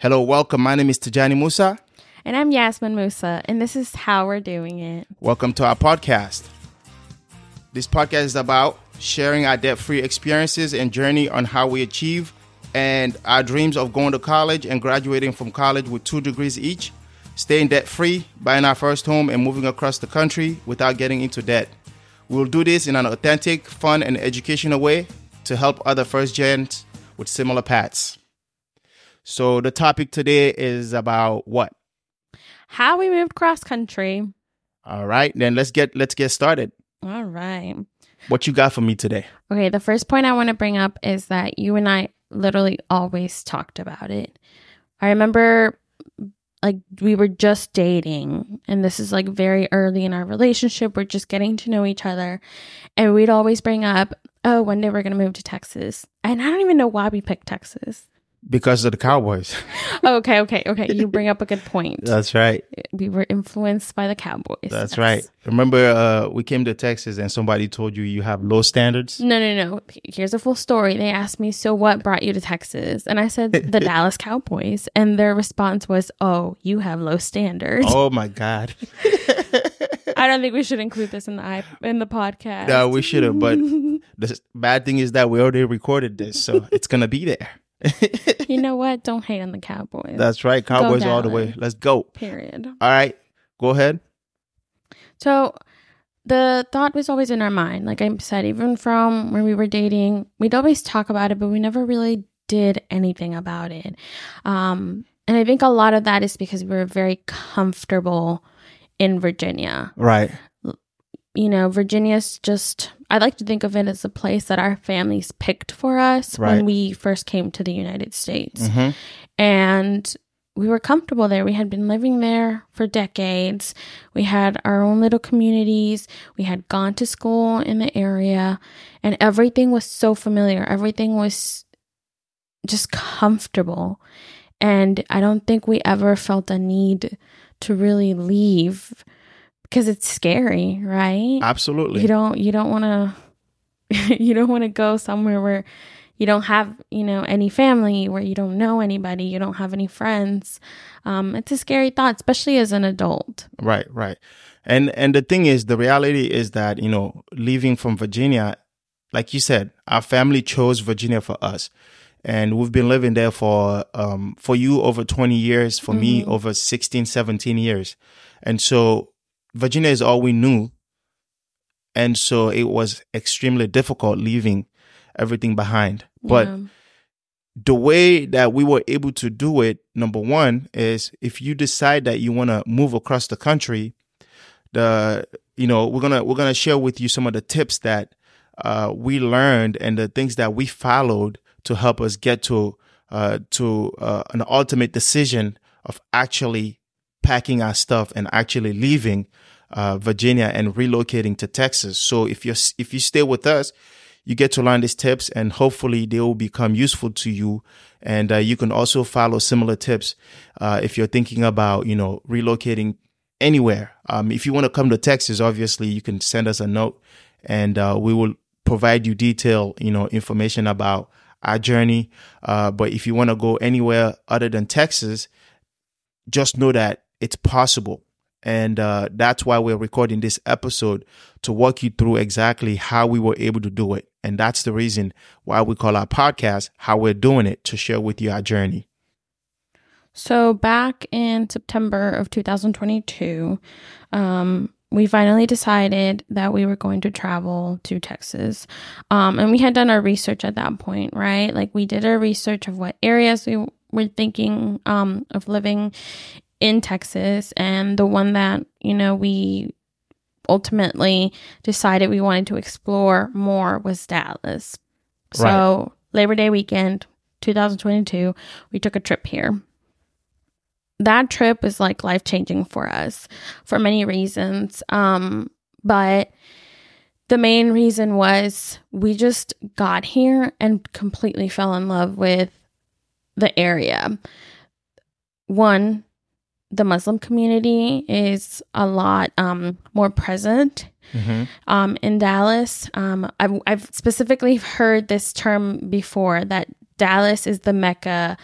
Hello, welcome. My name is Tajani Musa. And I'm Yasmin Musa, and this is how we're doing it. Welcome to our podcast. This podcast is about sharing our debt free experiences and journey on how we achieve and our dreams of going to college and graduating from college with two degrees each, staying debt free, buying our first home, and moving across the country without getting into debt. We'll do this in an authentic, fun, and educational way to help other first gens with similar paths. So, the topic today is about what? How we moved cross country. All right, then let's get let's get started. All right. What you got for me today? Okay, the first point I want to bring up is that you and I literally always talked about it. I remember like we were just dating and this is like very early in our relationship. We're just getting to know each other. And we'd always bring up, "Oh, one day we're going to move to Texas." And I don't even know why we picked Texas. Because of the Cowboys. okay, okay, okay. You bring up a good point. That's right. We were influenced by the Cowboys. That's Yes. right. Remember, uh, we came to Texas and somebody told you you have low standards. No, no, no. Here's a full story. They asked me, So what brought you to Texas? And I said, The Dallas Cowboys. And their response was, Oh, you have low standards. Oh my God. I don't think we should include this in the i- in the podcast. no, we should have. But the bad thing is that we already recorded this, so it's gonna be there. you know what? Don't hate on the Cowboys. That's right. Cowboys all the way. Let's go. period. All right. Go ahead. So the thought was always in our mind. Like I said, even from when we were dating, we'd always talk about it, but we never really did anything about it. Um, and I think a lot of that is because we were very comfortable in Virginia. Right. You know, Virginia's just, I like to think of it as a place that our families picked for us Right. when we first came to the United States hmm and we were comfortable there. We had been living there for decades. We had our own little communities. We had gone to school in the area, and everything was so familiar. Everything was just comfortable. And I don't think we ever felt a need to really leave because it's scary, right? Absolutely. you don't you don't want to you don't want to go somewhere where you don't have you know any family where you don't know anybody you don't have any friends um, it's a scary thought especially as an adult Right, right. And and the thing is the reality is that, you know, leaving from Virginia, like you said, our family chose Virginia for us. And we've been living there for um for you over 20 years, for me over 16, 17 years. And so Virginia is all we knew. And so it was extremely difficult leaving everything behind. But Yeah. the way that we were able to do it number one is if you decide that you want to move across the country the you know we're gonna we're gonna share with you some of the tips that uh, we learned and the things that we followed to help us get to uh, to uh, an ultimate decision of actually packing our stuff and actually leaving uh, Virginia and relocating to Texas. So if you if you stay with us, you get to learn these tips and hopefully they will become useful to you. And uh, you can also follow similar tips uh, if you're thinking about you know relocating anywhere. Um, if you want to come to Texas, obviously you can send us a note and uh, we will provide you detailed you know information about our journey. Uh, but if you want to go anywhere other than Texas, just know that it's possible. And uh, that's why we're recording this episode to walk you through exactly how we were able to do it. And that's the reason why we call our podcast How We're Doing It to share with you our journey. so back in september of 2022 um, we finally decided that we were going to travel to Texas. Um, and we had done our research at that point, right? Like we did our research of what areas we were thinking um, of living in Texas. And the one that, you know, we ultimately decided we wanted to explore more was Dallas. So Labor Day weekend, 2022, we took a trip here that trip was like life changing for us for many reasons. Um, but the main reason was we just got here and completely fell in love with the area. One, the Muslim community is a lot um, more present Mm-hmm. um, in Dallas. Um, I've, I've specifically heard this term before that Dallas is the mecca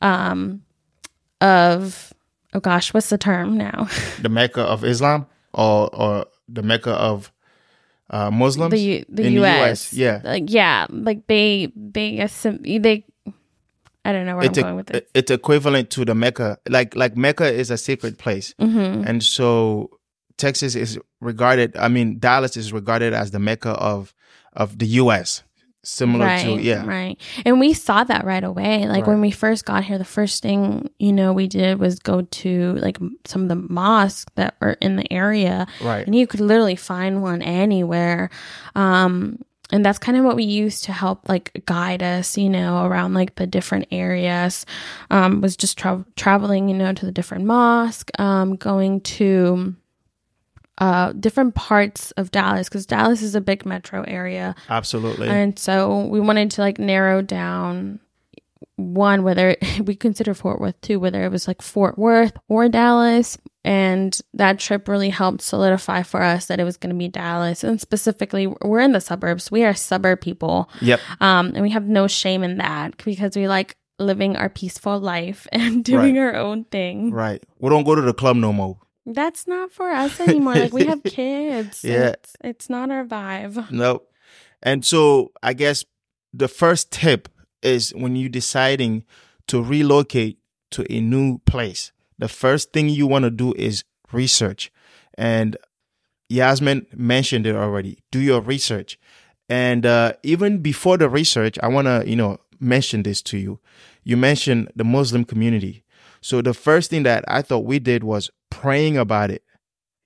um, of oh gosh, what's the term now? the Mecca of Islam or or the Mecca of uh, Muslims. The the In the US. US, yeah. Like yeah, like they they they I don't know where it's, I'm a- going with this. it's equivalent to the Mecca. Like like Mecca is a sacred place, Mhm. and so Texas is regarded. I mean, Dallas is regarded as the Mecca of of the U.S. Similar right, to yeah, right. And we saw that right away. Like when we first got here, the first thing you know we did was go to like some of the mosques that were in the area, right, and you could literally find one anywhere. Um, and that's kind of what we used to help like guide us, you know, around like the different areas. Um, was just tra- traveling, you know, to the different mosque, um, going to uh different parts of Dallas because Dallas is a big metro area. absolutely, And so we wanted to like narrow down one whether we consider Fort Worth too, whether it was like Fort Worth or Dallas. And that trip really helped solidify for us that it was going to be Dallas. And specifically, we're in the suburbs. We are suburb people. yep, Um, and we have no shame in that because we like living our peaceful life and doing Right. our own thing. right. We don't go to the club no more. That's not for us anymore. like we have kids. Yeah. It's, it's not our vibe. Nope. And so I guess the first tip is when you're deciding to relocate to a new place, the first thing you want to do is research. And Yasmin mentioned it already. Do your research. And uh, even before the research, I want to, you know, mention this to you. You mentioned the Muslim community. So the first thing that I thought we did was praying about it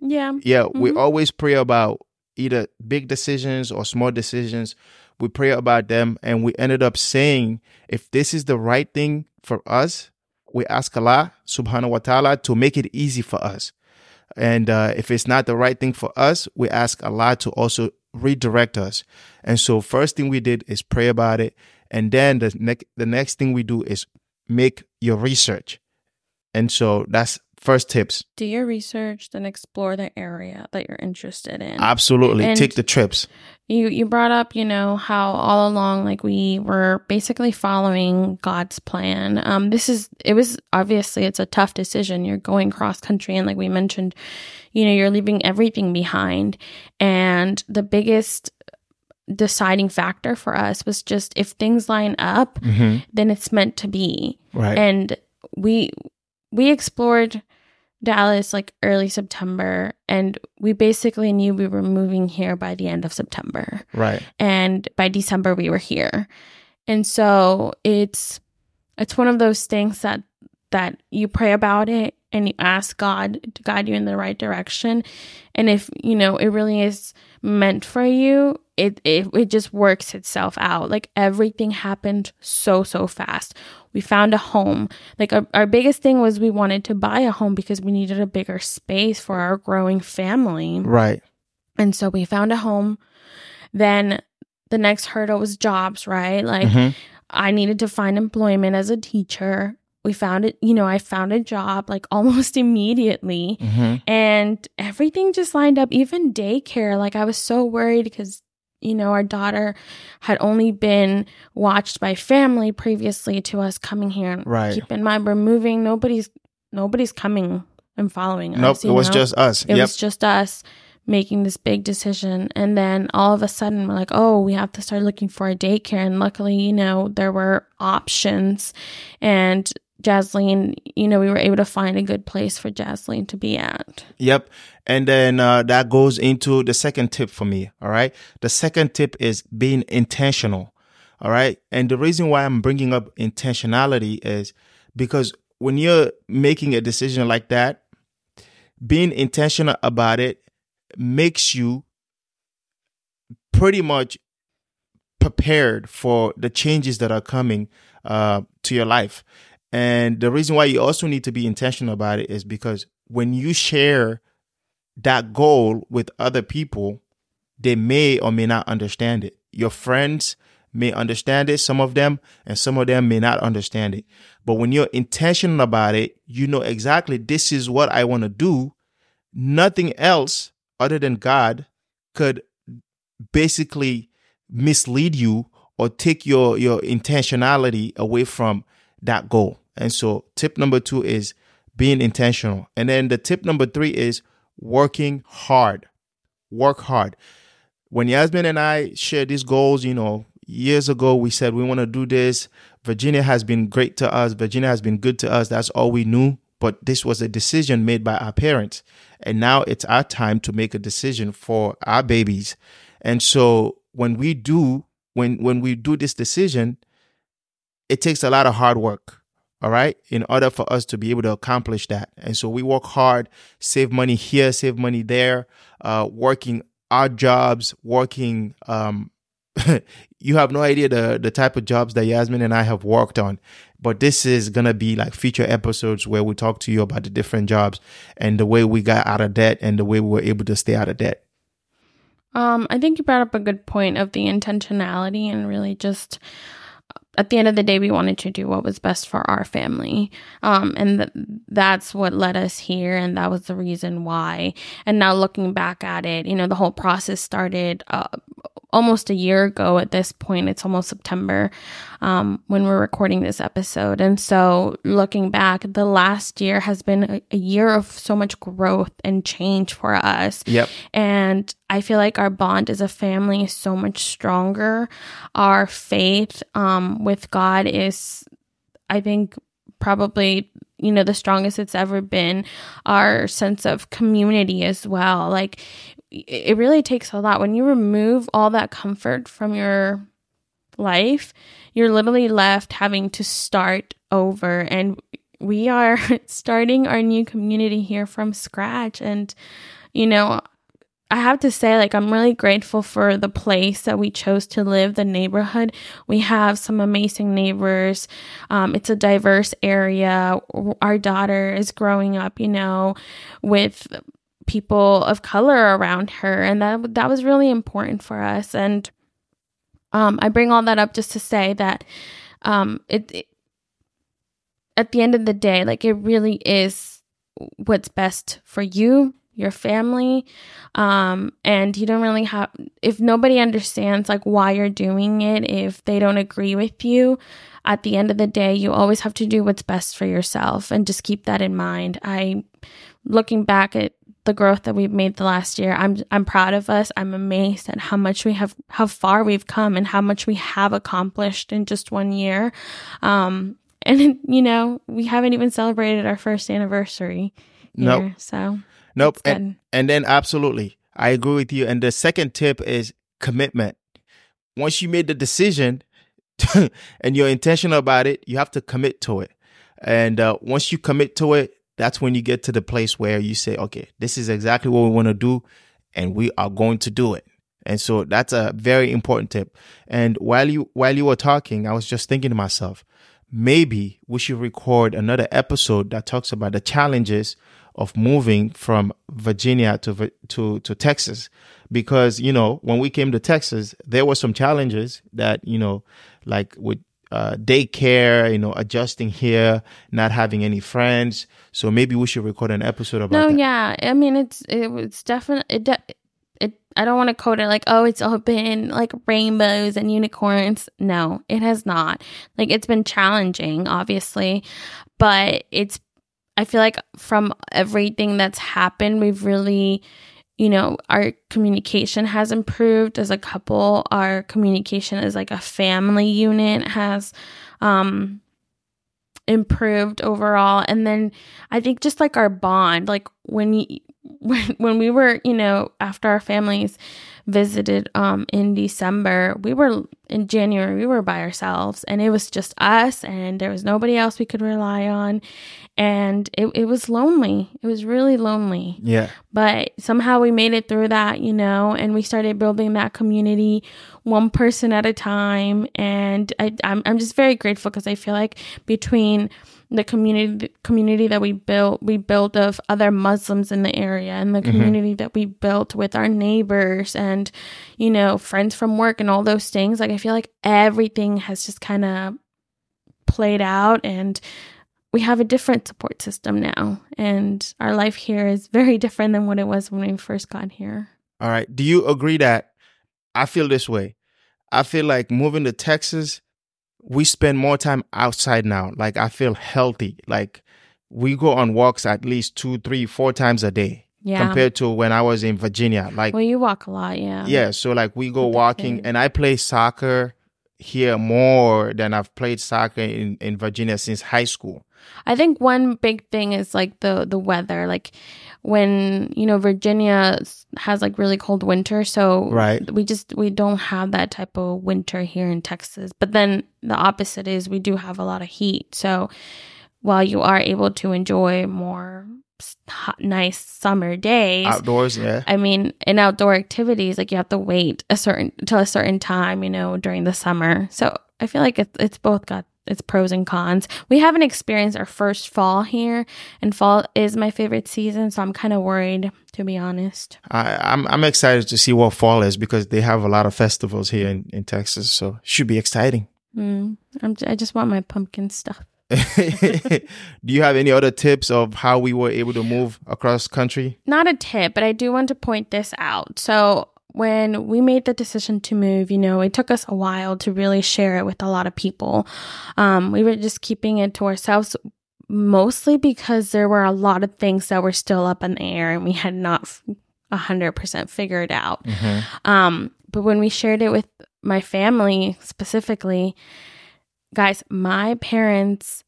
Yeah. yeah, we Mhm. always pray about either big decisions or small decisions. We pray about them, and we ended up saying, if this is the right thing for us, we ask Allah subhanahu wa ta'ala to make it easy for us. And uh, if it's not the right thing for us, we ask Allah to also redirect us. And so, first thing we did is pray about it, and then the next the next thing we do is make your research. And so that's first tips. do your research then explore the area that you're interested in. Absolutely, And- take the trips. you you brought up you know how all along like we were basically following god's plan. Um this is it was obviously it's a tough decision. You're going cross country and like we mentioned you know you're leaving everything behind. And the biggest deciding factor for us was just if things line up hmm then it's meant to be. Right. and we we explored Dallas like early September and we basically knew we were moving here by the end of September right. and by December we were here. And so it's it's one of those things that that you pray about it and you ask God to guide you in the right direction. And if, you know, it really is meant for you, it it, it just works itself out. Like everything happened so so fast. We found a home. Like our, our biggest thing was we wanted to buy a home because we needed a bigger space for our growing family. Right. And so we found a home. Then the next hurdle was jobs, right? Like Mhm. I needed to find employment as a teacher. We found it, you know, I found a job like almost immediately Mhm. and everything just lined up, even daycare. Like I was so worried because, you know, our daughter had only been watched by family previously to us coming here. Right. Keep in mind, we're moving. Nobody's, nobody's coming and following Nope. us. Nope. It was know? just us. It yep. was just us making this big decision. And then all of a sudden, we're like, oh, we have to start looking for a daycare. And luckily, you know, there were options. And Jasleen, you know, we were able to find a good place for Jasleen to be at. Yep. And then uh, that goes into the second tip for me. All right. The second tip is being intentional. All right. And the reason why I'm bringing up intentionality is because when you're making a decision like that, being intentional about it makes you pretty much prepared for the changes that are coming uh, to your life. And the reason why you also need to be intentional about it is because when you share that goal with other people, they may or may not understand it. Your friends may understand it, some of them, and some of them may not understand it. But when you're intentional about it, you know exactly this is what I want to do. Nothing else other than God could basically mislead you or take your your intentionality away from that goal. And so tip number two is being intentional. And then the tip number three is working hard. Work hard. When Yasmin and I shared these goals, you know, years ago, we said we want to do this. Virginia has been great to us. Virginia has been good to us. That's all we knew. But this was a decision made by our parents. And now it's our time to make a decision for our babies. And so when we do, when when we do this decision, it takes a lot of hard work all right in order for us to be able to accomplish that. And so we work hard save money here save money there uh, working odd jobs working um, you have no idea the the type of jobs that yasmin and i have worked on. But this is gonna be like future episodes where we talk to you about the different jobs and the way we got out of debt and the way we were able to stay out of debt. Um, I think you brought up a good point of the intentionality and really just at the end of the day, we wanted to do what was best for our family. Um, and th- that's what led us here. And that was the reason why. And now looking back at it, you know, the whole process started uh, almost a year ago at this point. It's almost September um, when we're recording this episode. And so looking back, the last year has been a, a year of so much growth and change for us. Yep. And I feel like our bond as a family is so much stronger. Our faith um, with God is, I think, probably you know the strongest it's ever been our sense of community as well like it really takes a lot when you remove all that comfort from your life you're literally left having to start over and we are starting our new community here from scratch and you know I have to say, like, I'm really grateful for the place that we chose to live, the neighborhood. We have some amazing neighbors. Um, it's a diverse area. Our daughter is growing up, you know, with people of color around her. And that, that was really important for us. And um, I bring all that up just to say that um, it, it, at the end of the day, like, it really is what's best for you your family um, and you don't really have if nobody understands like why you're doing it if they don't agree with you at the end of the day you always have to do what's best for yourself and just keep that in mind i looking back at the growth that we've made the last year i'm i'm proud of us i'm amazed at how much we have how far we've come and how much we have accomplished in just one year um, and you know we haven't even celebrated our first anniversary no nope. so Nope. And, and then absolutely, I agree with you. And the second tip is commitment. Once you made the decision and you're intentional about it, you have to commit to it. And uh, once you commit to it, that's when you get to the place where you say, okay, this is exactly what we want to do, and we are going to do it. And so that's a very important tip. And while you while you were talking, I was just thinking to myself, maybe we should record another episode that talks about the challenges of moving from Virginia to to to Texas because you know when we came to Texas there were some challenges that you know like with uh, daycare, you know, adjusting here, not having any friends. So maybe we should record an episode about no, that. yeah. I mean, it's it, it's definitely it, de- it. I don't want to quote it like, oh, it's all been like rainbows and unicorns. No, it has not. Like it's been challenging, obviously, but it's I feel like from everything that's happened, we've really, you know, our communication has improved as a couple. Our communication as like a family unit has um improved overall. And then I think just like our bond, like when you when, when we were, you know, after our families visited um in December, we were in January, we were by ourselves and it was just us and there was nobody else we could rely on and it, it was lonely. It was really lonely. Yeah. But somehow we made it through that, you know, and we started building that community one person at a time. And I, I'm, I'm just very grateful because I feel like between the community community that we built we built of other muslims in the area and the mm-hmm. community mm-hmm. that we built with our neighbors and you know friends from work and all those things like i feel like everything has just kind of played out and we have a different support system now and our life here is very different than what it was when we first got here all right do you agree that i feel this way i feel like moving to texas we spend more time outside now. Like I feel healthy. Like we go on walks at least two, three, four times a day Yeah. compared to when I was in Virginia. Like well, you walk a lot, yeah. yeah, so like we go walking and I play soccer here more than I've played soccer in, in Virginia since high school. I think one big thing is like the the weather. Like when you know Virginia has like really cold winter, so Right. we just we don't have that type of winter here in Texas. But then the opposite is we do have a lot of heat. So while you are able to enjoy more hot, nice summer days, Outdoors, yeah. I mean, in outdoor activities, like you have to wait a certain till a certain time, you know, during the summer. So I feel like it's it's both got its pros and cons. We haven't experienced our first fall here, and fall is my favorite season, so I'm kind of worried, to be honest. I, I'm I'm excited to see what fall is because they have a lot of festivals here in, in Texas, so it should be exciting. Mm, I'm, I just want my pumpkin stuff. Do you have any other tips of how we were able to move across country? not a tip, but I do want to point this out. So, when we made the decision to move, you know, it took us a while to really share it with a lot of people. Um, we were just keeping it to ourselves mostly because there were a lot of things that were still up in the air and we had not f- 100% figured out. Um, but when we shared it with my family specifically, guys, my parents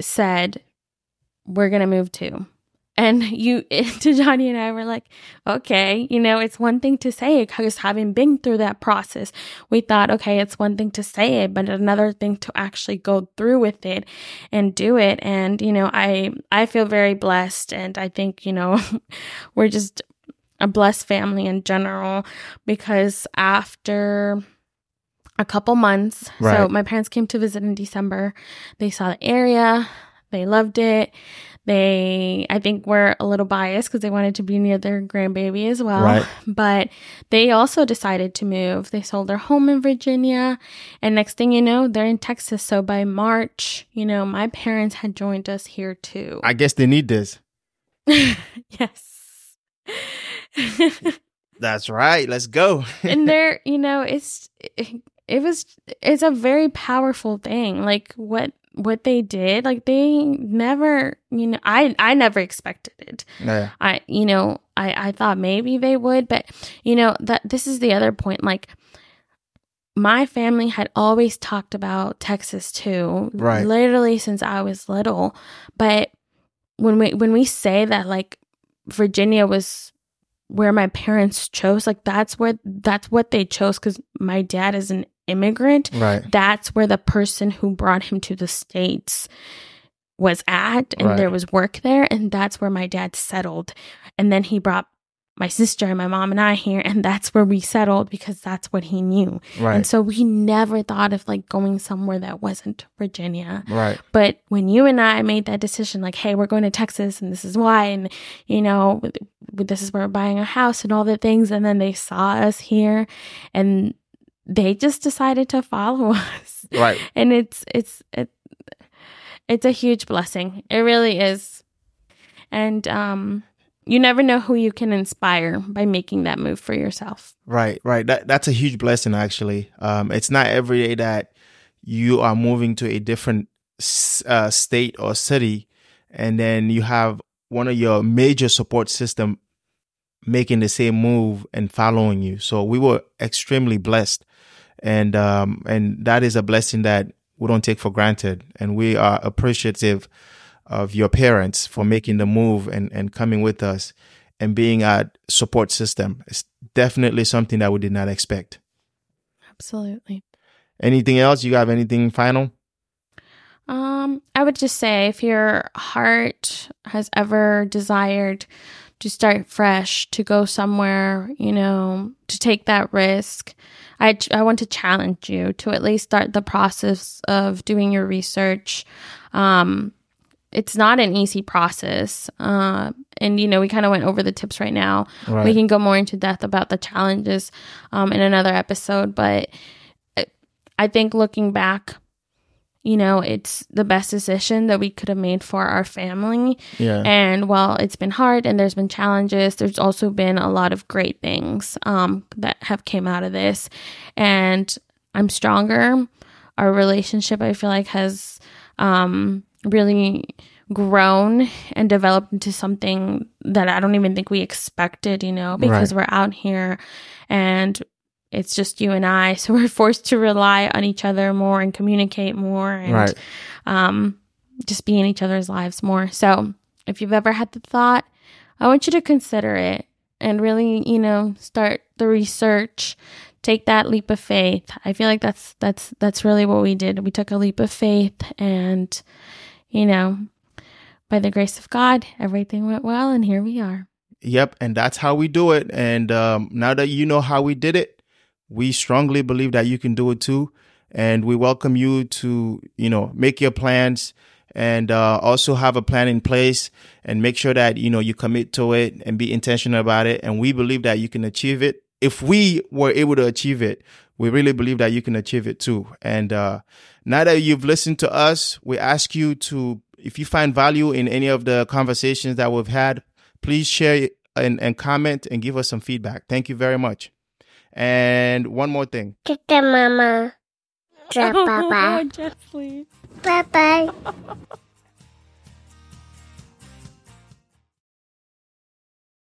said, We're going to move too. And you, Tajani and I, were like, okay, you know, it's one thing to say it because having been through that process, we thought, okay, it's one thing to say it, but another thing to actually go through with it and do it. And, you know, I, I feel very blessed. And I think, you know, we're just a blessed family in general because after a couple months, so my parents came to visit in December. They saw the area, they loved it. They, I think, were a little biased because they wanted to be near their grandbaby as well. Right. But they also decided to move. They sold their home in Virginia. And next thing you know, they're in Texas. So by March, you know, my parents had joined us here too. I guess they need this. yes. That's right. Let's go. and they're you know it's it, it was it's a very powerful thing like what what they did like they never you know i i never expected it yeah. i you know i i thought maybe they would but you know that this is the other point like my family had always talked about texas too Right. literally since i was little but when we when we say that like virginia was where my parents chose like that's where that's what they chose because my dad is an immigrant Right. that's where the person who brought him to the states was at and Right. there was work there and that's where my dad settled and then he brought my sister and my mom and I here and that's where we settled because that's what he knew. Right. And so we never thought of like going somewhere that wasn't Virginia. right. But when you and I made that decision, like, hey, we're going to Texas and this is why, and you know, this is where we're buying a house and all the things, and then they saw us here and they just decided to follow us. Right. And it's, it's, it, it's a huge blessing. It really is. And, um, you never know who you can inspire by making that move for yourself. Right, right. That that's a huge blessing actually. Um, it's not every day that you are moving to a different uh, state or city, and then you have one of your major support system making the same move and following you. So we were extremely blessed, and um, and that is a blessing that we don't take for granted, and we are appreciative of your parents for making the move and and coming with us and being our support system. It's definitely something that we did not expect. Absolutely. Anything else? You have anything final? Um, I would just say if your heart has ever desired to start fresh, to go somewhere, you know, to take that risk, I, I want to challenge you to at least start the process of doing your research. Um, it's not an easy process. Uh, and, you know, we kind of went over the tips right now. Right. We can go more into depth about the challenges um, in another episode. But I- I think looking back, you know, it's the best decision that we could have made for our family. Yeah. And while it's been hard and there's been challenges, there's also been a lot of great things um, that have came out of this. And I'm stronger. our relationship, I feel like, has um, really grown and developed into something that I don't even think we expected, you know, because right. we're out here and it's just you and I. So we're forced to rely on each other more and communicate more and right. um, just be in each other's lives more. So if you've ever had the thought, I want you to consider it and really, you know, start the research, take that leap of faith. I feel like that's that's that's really what we did. We took a leap of faith and you know, by the grace of God, everything went well and here we are. Yep, and that's how we do it. And um, now that you know how we did it, we strongly believe that you can do it too. And we welcome you to, you know, make your plans and uh, also have a plan in place and make sure that, you know, you commit to it and be intentional about it. And we believe that you can achieve it. If we were able to achieve it, we really believe that you can achieve it too. And uh, now that you've listened to us, we ask you to, if you find value in any of the conversations that we've had, please share and, and comment and give us some feedback. Thank you very much. And one more thing. Mama. Bye bye. Jeff, please. Bye bye.